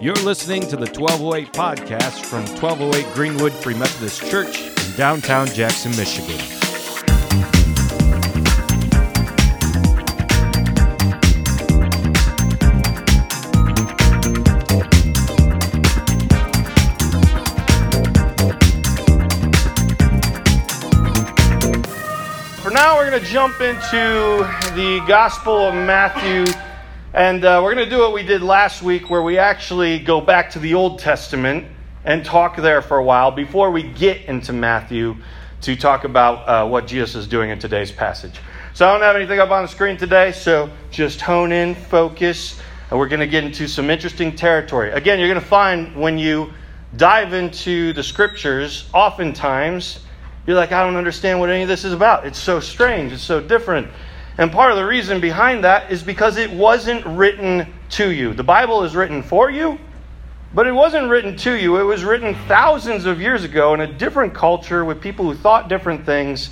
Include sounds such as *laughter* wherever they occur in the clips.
You're listening to the 1208 podcast from 1208 Greenwood Free Methodist Church in downtown Jackson, Michigan. For now, we're going to jump into the Gospel of Matthew, and uh, we're going to do what we did last week, where we actually go back to the Old Testament and talk there for a while before we get into Matthew to talk about uh, what Jesus is doing in today's passage. So I don't have anything up on the screen today, so just hone in, focus, and we're going to get into some interesting territory. Again, you're going to find when you dive into the scriptures, oftentimes you're like, I don't understand what any of this is about. It's so strange, it's so different. And part of the reason behind that is because it wasn't written to you. The Bible is written for you, but it wasn't written to you. It was written thousands of years ago in a different culture with people who thought different things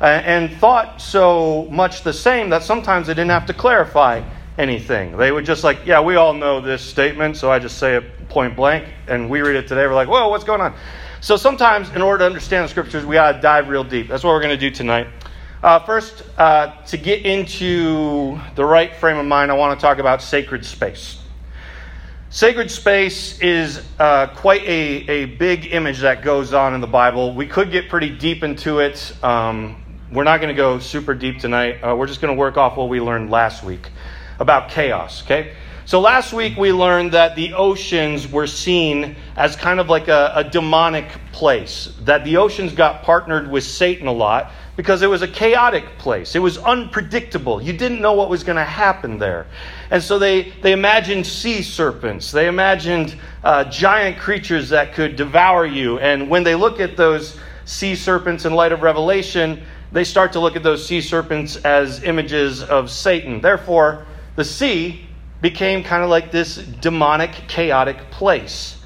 uh, and thought so much the same that sometimes they didn't have to clarify anything. They would just like, yeah, we all know this statement, so I just say it point blank, and we read it today. We're like, whoa, what's going on? So sometimes, in order to understand the scriptures, we got to dive real deep. That's what we're going to do tonight. Uh, first, uh, to get into the right frame of mind, I want to talk about sacred space. Sacred space is uh, quite a, a big image that goes on in the Bible. We could get pretty deep into it. Um, we're not going to go super deep tonight. Uh, we're just going to work off what we learned last week about chaos, okay? So last week we learned that the oceans were seen as kind of like a, a, demonic place, that the oceans got partnered with Satan a lot because it was a chaotic place. It was unpredictable. You didn't know what was going to happen there. And so they, they imagined sea serpents, they imagined uh, giant creatures that could devour you. And when they look at those sea serpents in light of Revelation, they start to look at those sea serpents as images of Satan. Therefore, the sea became kind of like this demonic, chaotic place.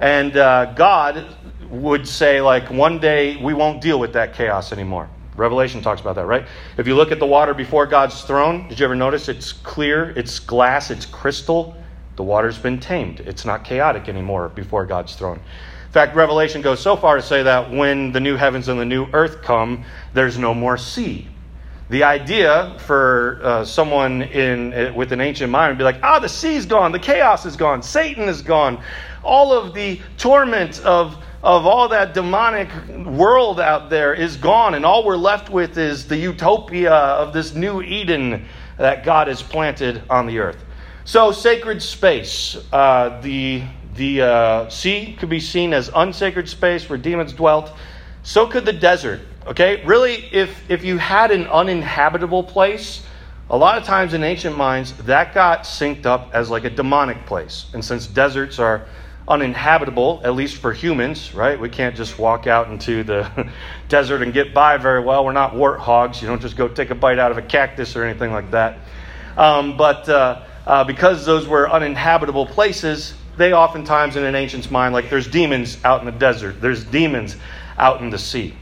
And uh, God would say, like, one day we won't deal with that chaos anymore. Revelation talks about that, right? If you look at the water before God's throne, did you ever notice it's clear, it's glass, it's crystal? The water's been tamed. It's not chaotic anymore before God's throne. In fact, Revelation goes so far to say that when the new heavens and the new earth come, there's no more sea. The idea for uh, someone in uh, with an ancient mind would be like, ah, the sea's gone, the chaos is gone, Satan is gone, all of the torment of of all that demonic world out there is gone, and all we're left with is the utopia of this new Eden that God has planted on the earth. So, sacred space. Uh, the the uh, sea could be seen as unsacred space where demons dwelt. So could the desert. Okay, really, if if you had an uninhabitable place, a lot of times in ancient minds that got synced up as like a demonic place. And since deserts are uninhabitable, at least for humans, right? We can't just walk out into the *laughs* desert and get by very well. We're not warthogs. You don't just go take a bite out of a cactus or anything like that. Um, but uh, uh, because those were uninhabitable places, they oftentimes in an ancient's mind, like there's demons out in the desert, there's demons out in the sea.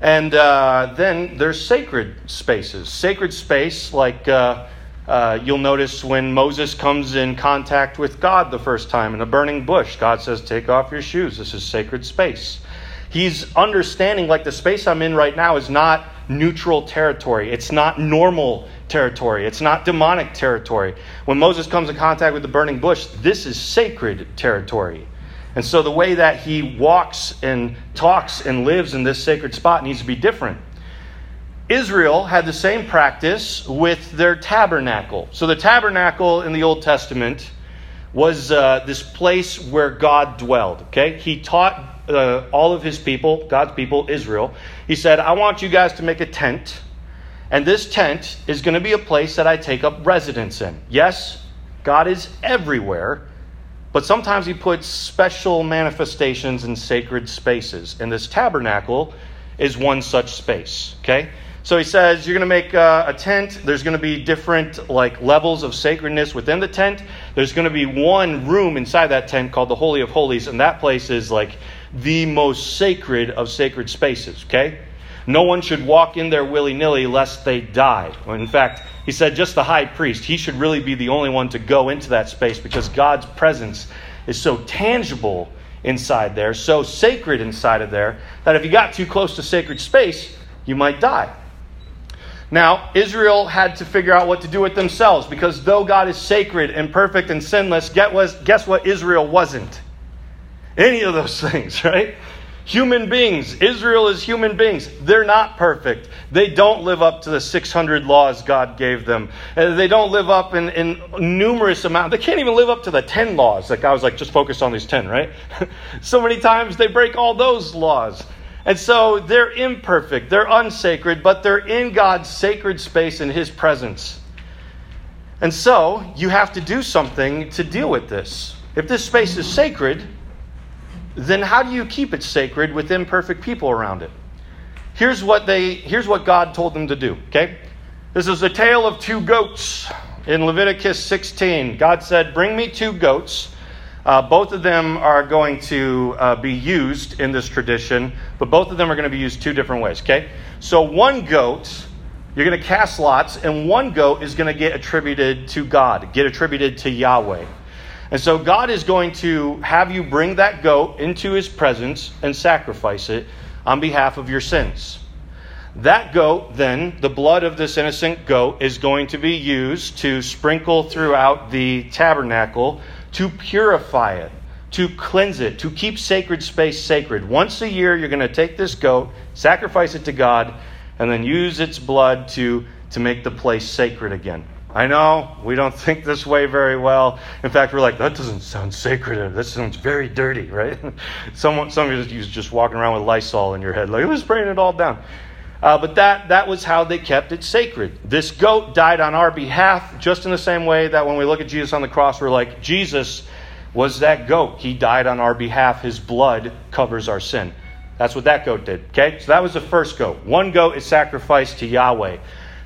And uh, then there's sacred spaces. Sacred space, like uh, uh, you'll notice when Moses comes in contact with God the first time in a burning bush, God says, Take off your shoes. This is sacred space. He's understanding, like the space I'm in right now is not neutral territory, it's not normal territory, it's not demonic territory. When Moses comes in contact with the burning bush, this is sacred territory. And so the way that he walks and talks and lives in this sacred spot needs to be different. Israel had the same practice with their tabernacle. So the tabernacle in the Old Testament was uh, this place where God dwelled. Okay, he taught uh, all of his people, God's people, Israel. He said, "I want you guys to make a tent, and this tent is going to be a place that I take up residence in." Yes, God is everywhere, but sometimes he puts special manifestations in sacred spaces, and this tabernacle is one such space. Okay. So he says you're going to make uh, a tent. There's going to be different like levels of sacredness within the tent. There's going to be one room inside that tent called the Holy of Holies, and that place is like the most sacred of sacred spaces. Okay, no one should walk in there willy nilly lest they die. In fact, He said, just the high priest, he should really be the only one to go into that space because God's presence is so tangible inside there, so sacred inside of there, that if you got too close to sacred space, you might die. Now, Israel had to figure out what to do with themselves because though God is sacred and perfect and sinless, guess what Israel wasn't? Any of those *laughs* things, right? Human beings. Israel is human beings. They're not perfect. They don't live up to the 600 laws God gave them. Uh, they don't live up in, in numerous amounts. They can't even live up to the 10 laws. Like I was like, just focus on these 10, right? *laughs* so many times they break all those laws. And so they're imperfect, they're unsacred, but they're in God's sacred space in His presence. And so you have to do something to deal with this. If this space is sacred, then how do you keep it sacred with imperfect people around it? Here's what they here's what God told them to do, okay? This is a tale of two goats in Leviticus 16. God said, "Bring me two goats." Uh, both of them are going to uh, be used in this tradition, but both of them are going to be used two different ways, okay? So one goat, you're going to cast lots, and one goat is going to get attributed to God, get attributed to Yahweh. And so God is going to have you bring that goat into his presence and sacrifice it on behalf of your sins. That goat, then, the blood of this innocent goat, is going to be used to sprinkle throughout the tabernacle to purify it, to cleanse it, to keep sacred space sacred. Once a year, you're going to take this goat, sacrifice it to God, and then use its blood to, to make the place sacred again. I know we don't think this way very well. In fact, we're like, that doesn't sound sacred. That sounds very dirty, right? *laughs* Someone, some of you just walking around with Lysol in your head, like, let's spraying it all down. Uh, but that, that was how they kept it sacred. This goat died on our behalf, just in the same way that when we look at Jesus on the cross, we're like, Jesus was that goat. He died on our behalf. His blood covers our sin. That's what that goat did. Okay? So that was the first goat. One goat is sacrificed to Yahweh.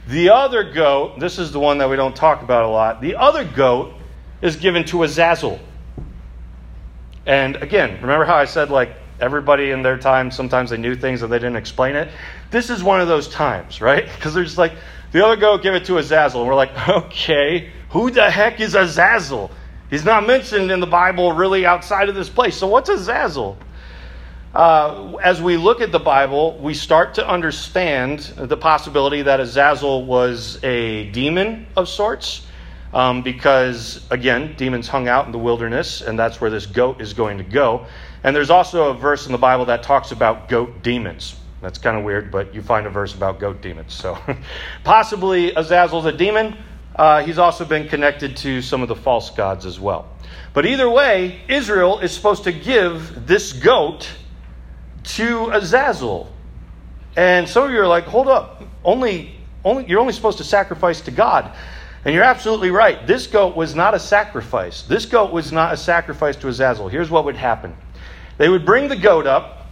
The other goat, this is the one that we don't talk about a lot, the other goat is given to Azazel. And again, remember how I said, like, everybody in their time, sometimes they knew things and they didn't explain it? This is one of those times, right? *laughs* Because they're just like, the other goat, give it to Azazel. And we're like, *laughs* okay, who the heck is Azazel? He's not mentioned in the Bible really outside of this place. So what's Azazel? Uh, as we look at the Bible, we start to understand the possibility that Azazel was a demon of sorts. Um, because, again, demons hung out in the wilderness, and that's where this goat is going to go. And there's also a verse in the Bible that talks about goat demons. That's kind of weird, but you find a verse about goat demons. So, *laughs* possibly Azazel's a demon. Uh, he's also been connected to some of the false gods as well. But either way, Israel is supposed to give this goat to Azazel. And some of you are like, hold up, only, only, you're only supposed to sacrifice to God. And you're absolutely right. This goat was not a sacrifice. This goat was not a sacrifice to Azazel. Here's what would happen they would bring the goat up,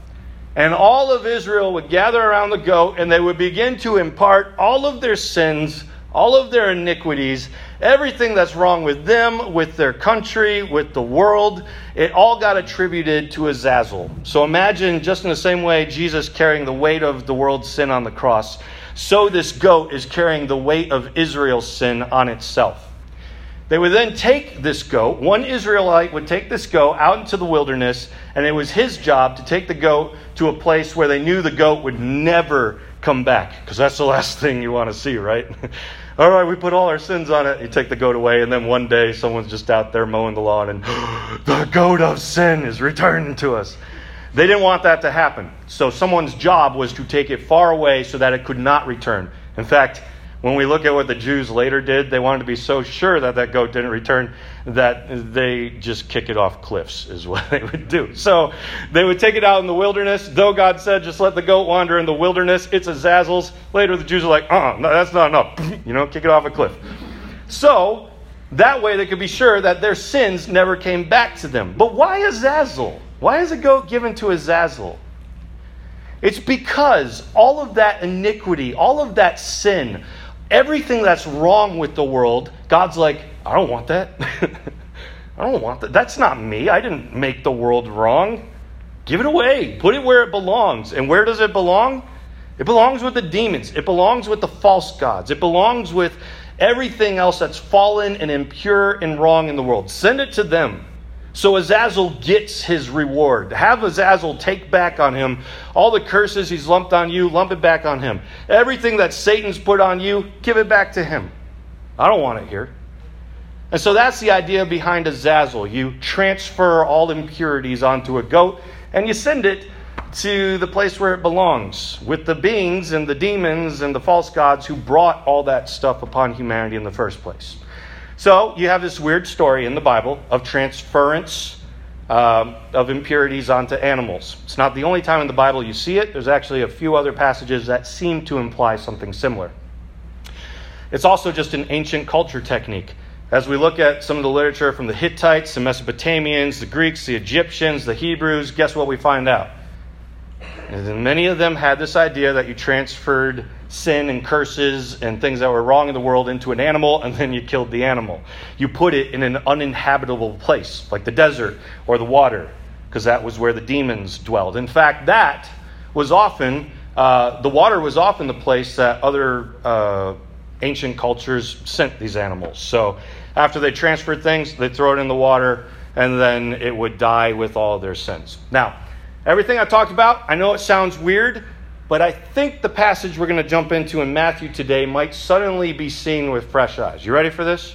and all of Israel would gather around the goat, and they would begin to impart all of their sins, all of their iniquities, Everything that's wrong with them, with their country, with the world, it all got attributed to Azazel. So imagine, just in the same way Jesus carrying the weight of the world's sin on the cross, so this goat is carrying the weight of Israel's sin on itself. They would then take this goat, one Israelite would take this goat out into the wilderness, and it was his job to take the goat to a place where they knew the goat would never come back, because that's the last *laughs* thing you want to see, right? *laughs* all right, we put all our sins on it. You take the goat away, and then one day someone's just out there mowing the lawn, and *gasps* the goat of sin is returned to us. They didn't want that to happen. So someone's job was to take it far away so that it could not return. In fact, when we look at what the Jews later did, they wanted to be so sure that that goat didn't return that they just kick it off cliffs, is what *laughs* they would do. So they would take it out in the wilderness. Though God said, just let the goat wander in the wilderness, it's Azazel's. Later, the Jews are like, uh, no, that's not enough. *laughs* You know, kick it off a cliff. So that way they could be sure that their sins never came back to them. But why Azazel? Why is a goat given to Azazel? It's because all of that iniquity, all of that sin, everything that's wrong with the world, God's like, I don't want that. *laughs* I don't want that. That's not me. I didn't make the world wrong. Give it away. Put it where it belongs. And where does it belong? It belongs with the demons. It belongs with the false gods. It belongs with everything else that's fallen and impure and wrong in the world. Send it to them. So Azazel gets his reward. Have Azazel take back on him all the curses he's lumped on you, lump it back on him. Everything that Satan's put on you, give it back to him. I don't want it here. And so that's the idea behind Azazel. You transfer all impurities onto a goat and you send it to the place where it belongs with the beings and the demons and the false gods who brought all that stuff upon humanity in the first place. So you have this weird story in the Bible of transference um, of impurities onto animals. It's not the only time in the Bible you see it. There's actually a few other passages that seem to imply something similar. It's also just an ancient culture technique. As we look at some of the literature from the Hittites, the Mesopotamians, the Greeks, the Egyptians, the Hebrews, guess what we find out? And many of them had this idea that you transferred sin and curses and things that were wrong in the world into an animal, and then you killed the animal. You put it in an uninhabitable place, like the desert or the water, because that was where the demons dwelled. In fact, that was often, uh, the water was often the place that other uh, ancient cultures sent these animals. So after they transferred things, they'd throw it in the water, and then it would die with all their sins. Now, Everything I talked about, I know it sounds weird, but I think the passage we're going to jump into in Matthew today might suddenly be seen with fresh eyes. You ready for this?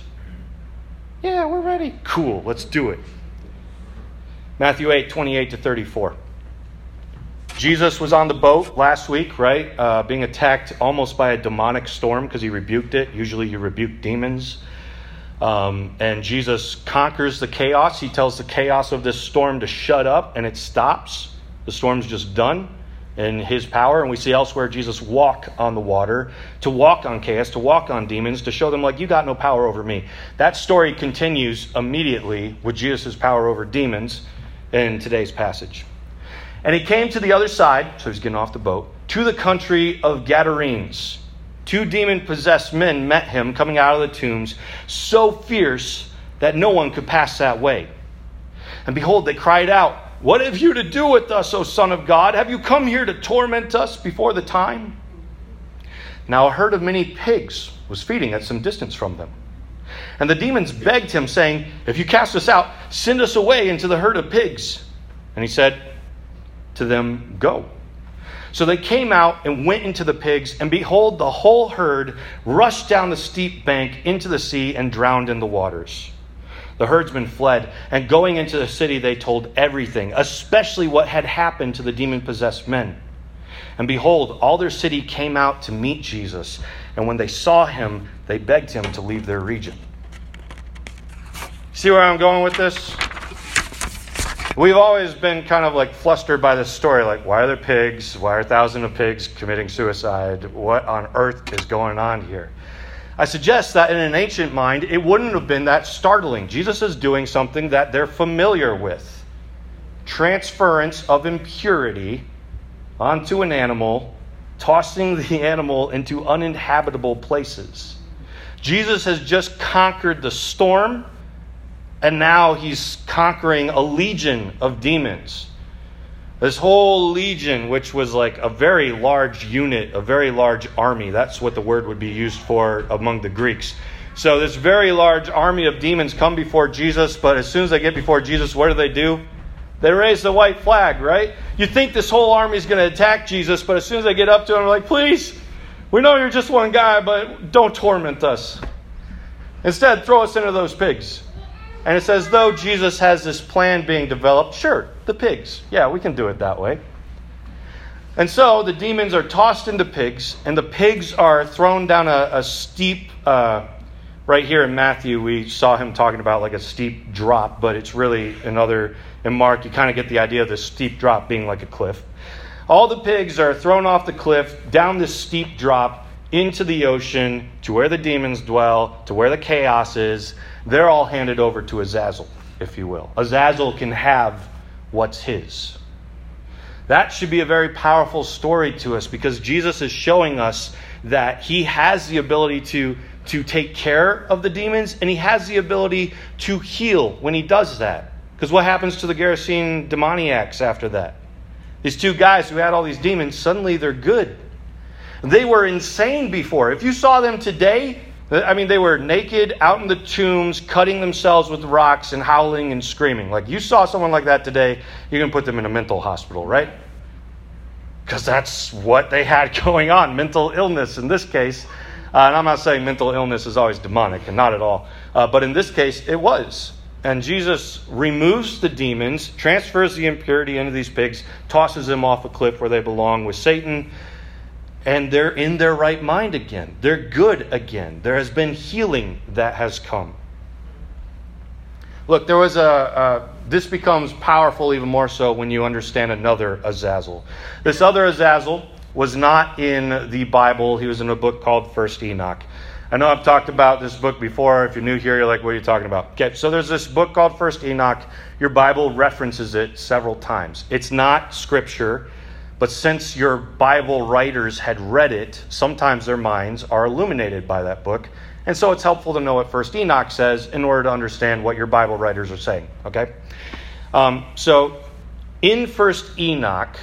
Yeah, we're ready. Cool, let's do it. Matthew 8, 28 to 34. Jesus was on the boat last week, right? Uh, being attacked almost by a demonic storm because he rebuked it. Usually you rebuke demons. Um, and Jesus conquers the chaos. He tells the chaos of this storm to shut up, and it stops. The storm's just done in his power. And we see elsewhere Jesus walk on the water, to walk on chaos, to walk on demons, to show them, like, you got no power over me. That story continues immediately with Jesus' power over demons in today's passage. And he came to the other side, so he's getting off the boat, to the country of Gadarenes. Two demon possessed men met him coming out of the tombs, so fierce that no one could pass that way. And behold, they cried out, what have you to do with us, O Son of God? Have you come here to torment us before the time? Now a herd of many pigs was feeding at some distance from them. And the demons begged him, saying, If you cast us out, send us away into the herd of pigs. And he said to them, Go. So they came out and went into the pigs, and behold, the whole herd rushed down the steep bank into the sea and drowned in the waters. The herdsmen fled, and going into the city, they told everything, especially what had happened to the demon possessed men. And behold, all their city came out to meet Jesus, and when they saw him, they begged him to leave their region. See where I'm going with this? We've always been kind of like flustered by this story like, why are there pigs? Why are thousands of pigs committing suicide? What on earth is going on here? I suggest that in an ancient mind, it wouldn't have been that startling. Jesus is doing something that they're familiar with transference of impurity onto an animal, tossing the *laughs* animal into uninhabitable places. Jesus has just conquered the storm, and now he's conquering a legion of demons. This whole legion, which was like a very large unit, a very large army, that's what the word would be used for among the Greeks. So, this very large army of demons come before Jesus, but as soon as they get before Jesus, what do they do? They raise the white flag, right? You think this whole army is going to attack Jesus, but as soon as they get up to him, they're like, please, we know you're just one guy, but don't torment us. Instead, throw us into those pigs. And it's as though Jesus has this plan being developed. Sure, the pigs. Yeah, we can do it that way. And so the demons are tossed into pigs, and the pigs are thrown down a, a steep. Uh, right here in Matthew, we saw him talking about like a steep drop, but it's really another. In Mark, you kind of get the idea of the steep drop being like a cliff. All the pigs are thrown off the cliff down this steep drop into the ocean to where the demons dwell, to where the chaos is. They're all handed over to Azazel, if you will. Azazel can have what's his. That should be a very powerful story to us because Jesus is showing us that he has the ability to, to take care of the demons and he has the ability to heal when he does that. Because what happens to the Gerasene demoniacs after that? These two guys who had all these demons, suddenly they're good. They were insane before. If you saw them today, I mean, they were naked, out in the tombs, cutting themselves with rocks and howling and screaming. Like, you saw someone like that today, you can put them in a mental hospital, right? Because that's what they had *laughs* going on mental illness in this case. Uh, and I'm not saying mental illness is always demonic, and not at all. Uh, but in this case, it was. And Jesus removes the demons, transfers the impurity into these pigs, tosses them off a cliff where they belong with Satan, and they're in their right mind again. They're good again. There has been healing that has come. Look, there was a, a, this becomes powerful even more so when you understand another Azazel. This other Azazel was not in the Bible. He was in a book called First Enoch. I know I've talked about this book before. If you're new here, you're like, what are you talking about? Okay, so there's this book called First Enoch. Your Bible references it several times. It's not scripture, but since your Bible writers had read it, sometimes their minds are illuminated by that book. And so it's helpful to know what First Enoch says in order to understand what your Bible writers are saying. Okay? Um, so in First Enoch,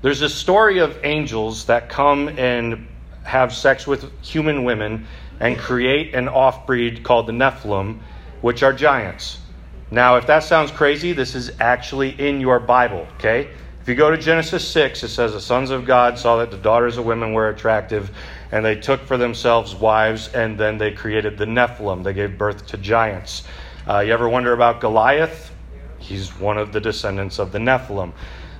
there's a story of angels that come and have sex with human women and create an offbreed called the Nephilim, which are giants. Now, if that sounds crazy, this is actually in your Bible, okay? If you go to Genesis 6, it says, The sons of God saw that the daughters of women were attractive, and they took for themselves wives, and then they created the Nephilim. They gave birth to giants. Uh, you ever wonder about Goliath? He's one of the descendants of the Nephilim.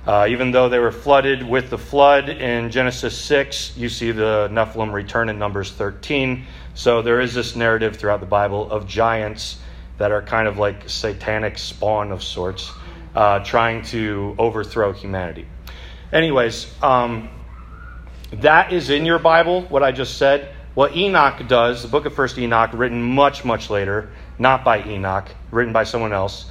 Uh, even though they were flooded with the flood in Genesis 6, you see the Nephilim return in Numbers 13. So there is this narrative throughout the Bible of giants that are kind of like satanic spawn of sorts, uh, trying to overthrow humanity. Anyways, um, that is in your Bible, what I just said. What Enoch does, the book of First Enoch, written much, much later, not by Enoch, written by someone else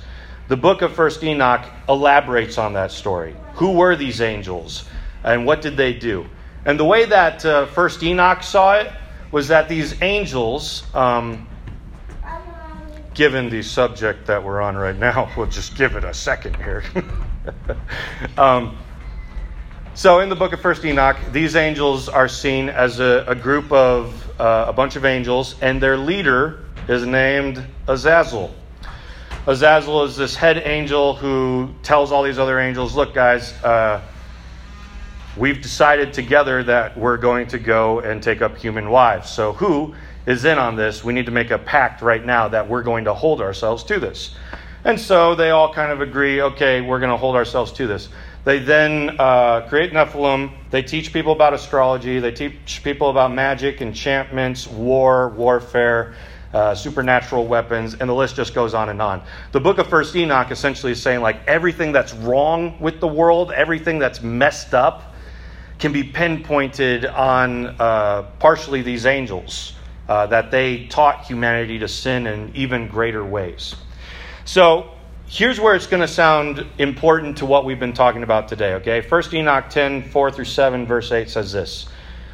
the book of First Enoch elaborates on that story. Who were these angels, and what did they do? And the way that uh, First Enoch saw it was that these angels, um, given the subject that we're on right now, *laughs* we'll just give it a second here. *laughs* um, so, in the book of First Enoch, these angels are seen as a, a group of uh, a bunch of angels, and their leader is named Azazel. Azazel is this head angel who tells all these other angels, Look, guys, uh, we've decided together that we're going to go and take up human wives. So, who is in on this? We need to make a pact right now that we're going to hold ourselves to this. And so they all kind of agree, okay, we're going to hold ourselves to this. They then uh, create Nephilim. They teach people about astrology. They teach people about magic, enchantments, war, warfare uh, supernatural weapons, and the list just goes on and on. The book of First Enoch essentially is saying like everything that's wrong with the world, everything that's messed up, can be pinpointed on uh, partially these angels uh, that they taught humanity to sin in even greater ways. So here's where it's going to sound important to what we've been talking about today. Okay, First Enoch 10 4 through 7 verse 8 says this.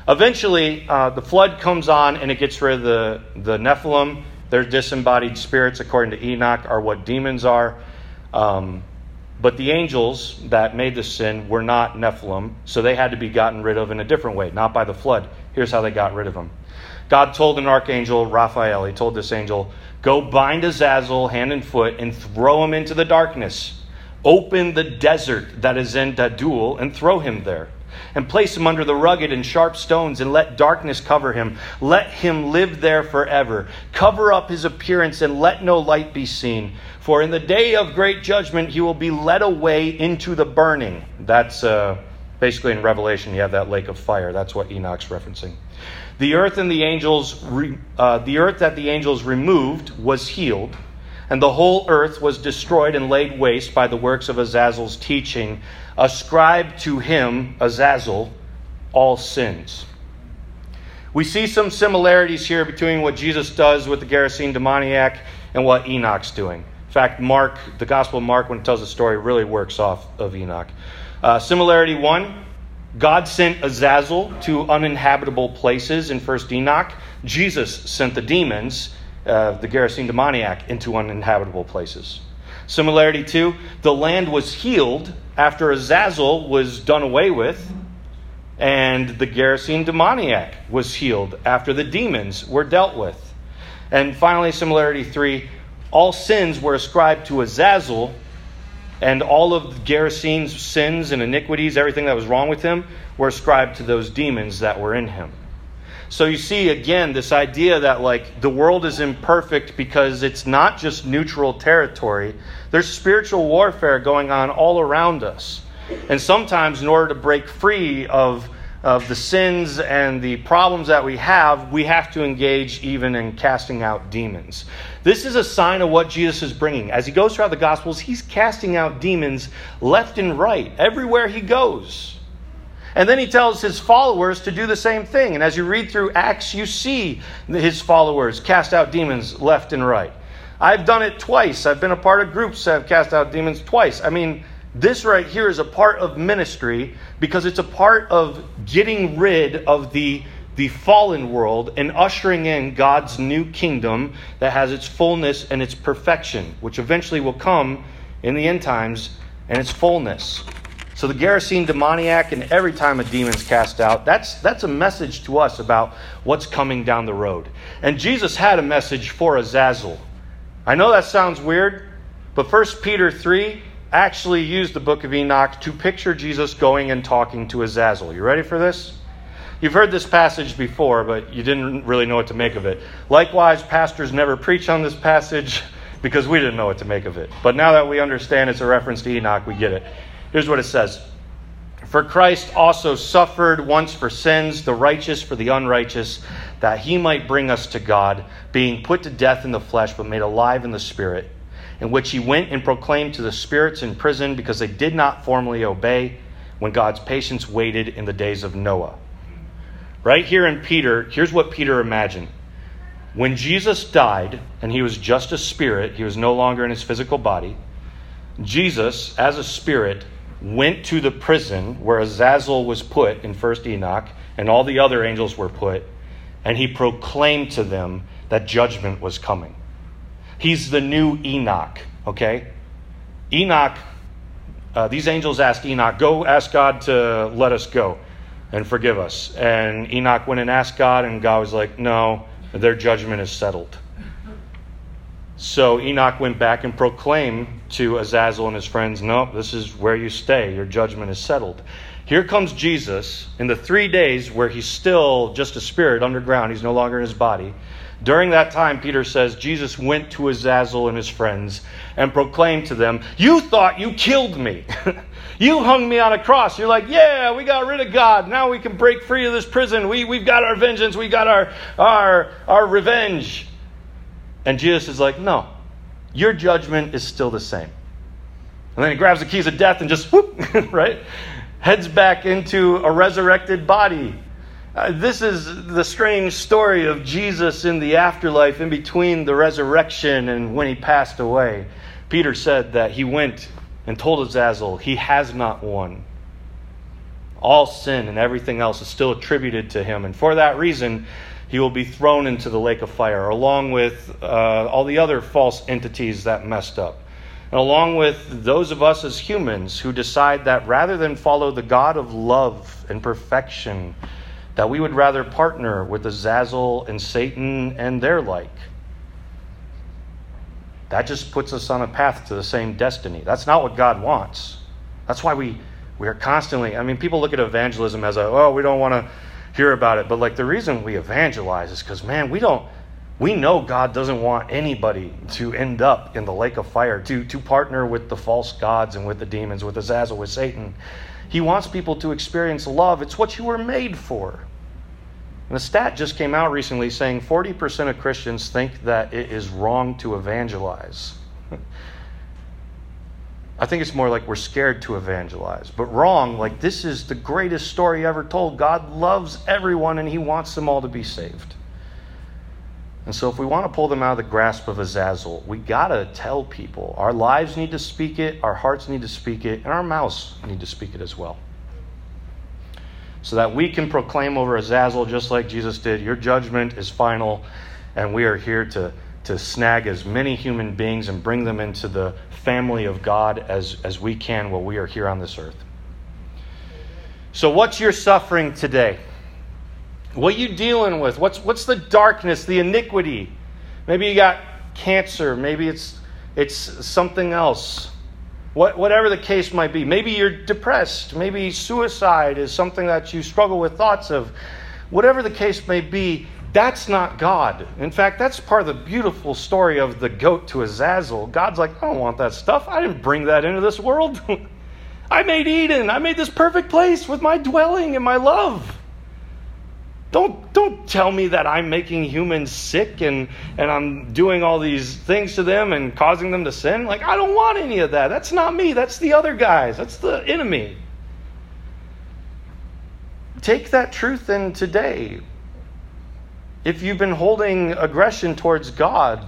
Eventually, uh, the flood comes on and it gets rid of the, the Nephilim. Their disembodied spirits, according to Enoch, are what demons are. Um, but the angels that made the sin were not Nephilim, so they had to be gotten rid of in a different way, not by the flood. Here's how they got rid of them. God told an archangel, Raphael, he told this angel, Go bind Azazel hand and foot and throw him into the darkness. Open the desert that is in Dudael and throw him there and place him under the rugged and sharp stones, and let darkness cover him. Let him live there forever. Cover up his appearance, and let no light be seen. For in the day of great judgment he will be led away into the burning. That's uh, basically in Revelation, you have that lake of fire. That's what Enoch's referencing. The earth and the angels, re, uh, the earth that the angels removed was healed and the whole earth was destroyed and laid waste by the works of Azazel's teaching. Ascribe to him, Azazel, all sins. We see some similarities here between what Jesus does with the Gerasene demoniac and what Enoch's doing. In fact, Mark, the Gospel of Mark, when it tells the story, really works off of Enoch. Uh, similarity one God sent Azazel to uninhabitable places in 1st Enoch. Jesus sent the demons uh, the Gerasene demoniac into uninhabitable places. Similarity two, the land was healed after Azazel was done away with. And the Gerasene demoniac was healed after the demons were dealt with. And finally, similarity three all sins were ascribed to Azazel, and all of Gerasene's sins and iniquities, everything that was wrong with him, were ascribed to those demons that were in him. So you see again this idea that like the world is imperfect because it's not just neutral territory. There's spiritual warfare going on all around us. And sometimes in order to break free of of the sins and the problems that we have, we have to engage even in casting out demons. This is a sign of what Jesus is bringing. As he goes throughout the Gospels, he's casting out demons left and right, everywhere he goes. And then he tells his followers to do the same thing. And as you read through Acts, you see his followers cast out demons left and right. I've done it twice. I've been a part of groups that have cast out demons twice. I mean, this right here is a part of ministry because it's a part of getting rid of the, the fallen world and ushering in God's new kingdom that has its fullness and its perfection, which eventually will come in the end times and its fullness. So the Gerasene demoniac and every time a demon's cast out, that's, that's a message to us about what's coming down the road. And Jesus had a message for Azazel. I know that sounds weird, but 1 Peter 3 actually used the book of Enoch to picture Jesus going and talking to Azazel. You ready for this? You've heard this passage before, but you didn't really know what to make of it. Likewise, pastors never preach on this passage *laughs* because we didn't know what to make of it. But now that we understand it's a reference to Enoch, we get it. Here's what it says For Christ also suffered once for sins, the righteous for the unrighteous, that he might bring us to God, being put to death in the flesh, but made alive in the spirit in which he went and proclaimed to the spirits in prison because they did not formally obey when God's patience waited in the days of Noah. Right here in Peter, here's what Peter imagined. When Jesus died and he was just a spirit, he was no longer in his physical body, Jesus, as a spirit, went to the prison where Azazel was put in 1st Enoch and all the other angels were put, and he proclaimed to them that judgment was coming. He's the new Enoch, okay? Enoch, uh, these angels asked Enoch, Go ask God to let us go and forgive us. And Enoch went and asked God, and God was like, No, their judgment is settled. So Enoch went back and proclaimed to Azazel and his friends, No, this is where you stay. Your judgment is settled. Here comes Jesus in the three days where he's still just a spirit underground, he's no longer in his body. During that time, Peter says, Jesus went to Azazel and his friends and proclaimed to them, You thought you killed me. *laughs* you hung me on a cross. You're like, Yeah, we got rid of God. Now we can break free of this prison. We, we've got our vengeance. We got our, our, our revenge. And Jesus is like, No, your judgment is still the same. And then he grabs the keys of death and just whoop, *laughs* right? Heads back into a resurrected body. Uh, this is the strange story of Jesus in the afterlife, in between the resurrection and when he passed away. Peter said that he went and told Azazel, He has not won. All sin and everything else is still attributed to him. And for that reason, he will be thrown into the lake of fire, along with uh, all the other false entities that messed up. And along with those of us as humans who decide that rather than follow the God of love and perfection, that we would rather partner with Azazel and Satan and their like. That just puts us on a path to the same destiny. That's not what God wants. That's why we, we are constantly, I mean, people look at evangelism as a, oh, we don't want to hear about it. But like the reason we evangelize is because, man, we don't, we know God doesn't want anybody to end up in the lake of fire, to, to partner with the false gods and with the demons, with Azazel, with Satan. He wants people to experience love. It's what you were made for. And a stat just came out recently saying 40% of Christians think that it is wrong to evangelize. *laughs* I think it's more like we're scared to evangelize. But wrong, like this is the greatest story ever told. God loves everyone and He wants them all to be saved. And so, if we want to pull them out of the grasp of Azazel, we got to tell people. Our lives need to speak it, our hearts need to speak it, and our mouths need to speak it as well so that we can proclaim over Azazel, just like Jesus did, your judgment is final, and we are here to, to snag as many human beings and bring them into the family of God as, as we can while we are here on this earth. So, what's your suffering today? What are you dealing with? What's, what's the darkness, the iniquity? Maybe you got cancer. Maybe it's, it's something else. What, whatever the case might be. Maybe you're depressed. Maybe suicide is something that you struggle with thoughts of. Whatever the case may be, that's not God. In fact, that's part of the beautiful story of the goat to Azazel. God's like, I don't want that stuff. I didn't bring that into this world. *laughs* I made Eden. I made this perfect place with my dwelling and my love. Don't, don't tell me that I'm making humans sick and, and I'm doing all these things to them and causing them to sin. Like, I don't want any of that. That's not me. That's the other guys. That's the enemy. Take that truth in today. If you've been holding aggression towards God,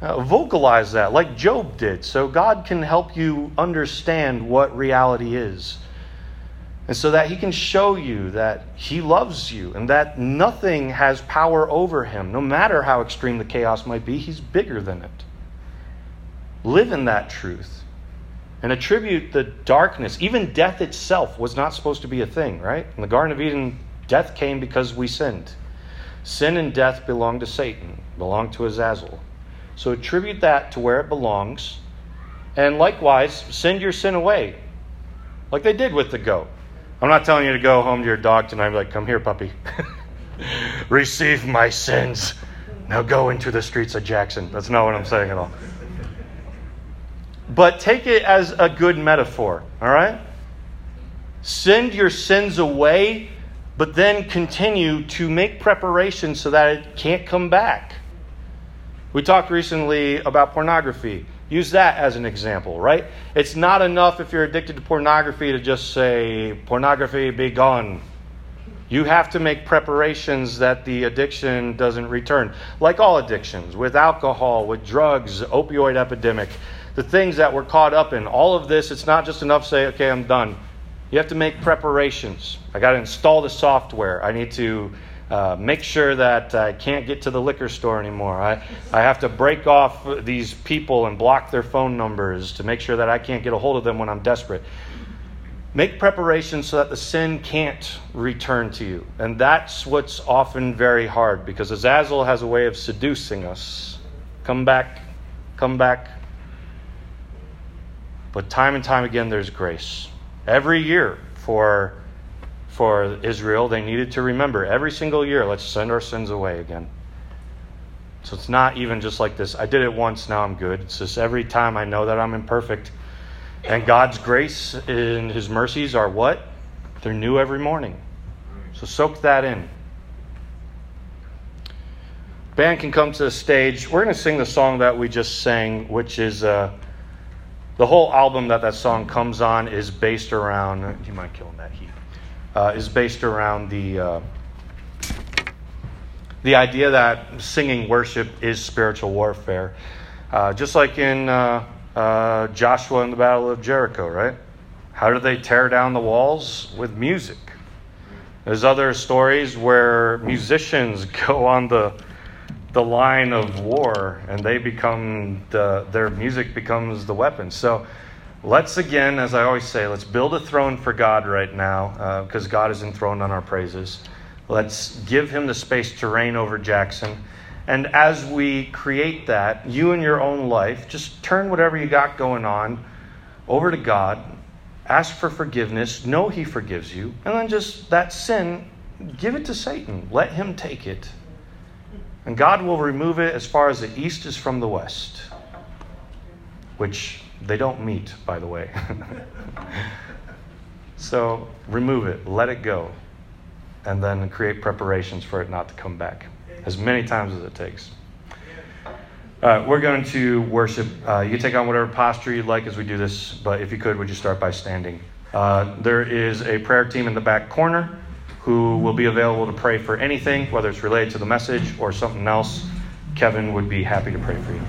uh, vocalize that like Job did so God can help you understand what reality is. And so that he can show you that he loves you and that nothing has power over him. No matter how extreme the chaos might be, he's bigger than it. Live in that truth and attribute the darkness. Even death itself was not supposed to be a thing, right? In the Garden of Eden, death came because we sinned. Sin and death belong to Satan, belong to Azazel. So attribute that to where it belongs. And likewise, send your sin away, like they did with the goat. I'm not telling you to go home to your dog tonight like, come here, puppy. *laughs* Receive my sins. Now go into the streets of Jackson. That's not what I'm saying at all. But take it as a good metaphor, all right? Send your sins away, but then continue to make preparations so that it can't come back. We talked recently about pornography. Use that as an example, right? It's not enough if you're addicted to pornography to just say, pornography be gone. You have to make preparations that the addiction doesn't return. Like all addictions, with alcohol, with drugs, opioid epidemic, the things that we're caught up in, all of this, it's not just enough to say, okay, I'm done. You have to make preparations. I got to install the software. I need to uh, make sure that I can't get to the liquor store anymore. I, I have to break off these people and block their phone numbers to make sure that I can't get a hold of them when I'm desperate. Make preparations so that the sin can't return to you. And that's what's often very hard because Azazel has a way of seducing us. Come back, come back. But time and time again, there's grace. Every year for for Israel, they needed to remember every single year, let's send our sins away again. So it's not even just like this, I did it once, now I'm good. It's just every time I know that I'm imperfect. And God's grace and His mercies are what? They're new every morning. So soak that in. Band can come to the stage. We're going to sing the song that we just sang, which is uh, the whole album that that song comes on is based around. Do you mind killing that heat? Uh, is based around the uh, the idea that singing worship is spiritual warfare, uh, just like in uh, uh, Joshua in the Battle of Jericho, right? How do they tear down the walls with music? There's other stories where musicians *laughs* go on the the line of war and they become the, their music becomes the weapon. So Let's again, as I always say, let's build a throne for God right now because uh, God is enthroned on our praises. Let's give him the space to reign over Jackson. And as we create that, you in your own life, just turn whatever you got going on over to God, ask for forgiveness, know He forgives you, and then just that sin, give it to Satan. Let him take it. And God will remove it as far as the east is from the west, which they don't meet, by the way. *laughs* so remove it, let it go, and then create preparations for it not to come back as many times as it takes. Uh, we're going to worship. Uh, you take on whatever posture you'd like as we do this, but if you could, would you start by standing? Uh, there is a prayer team in the back corner who will be available to pray for anything, whether it's related to the message or something else. Kevin would be happy to pray for you.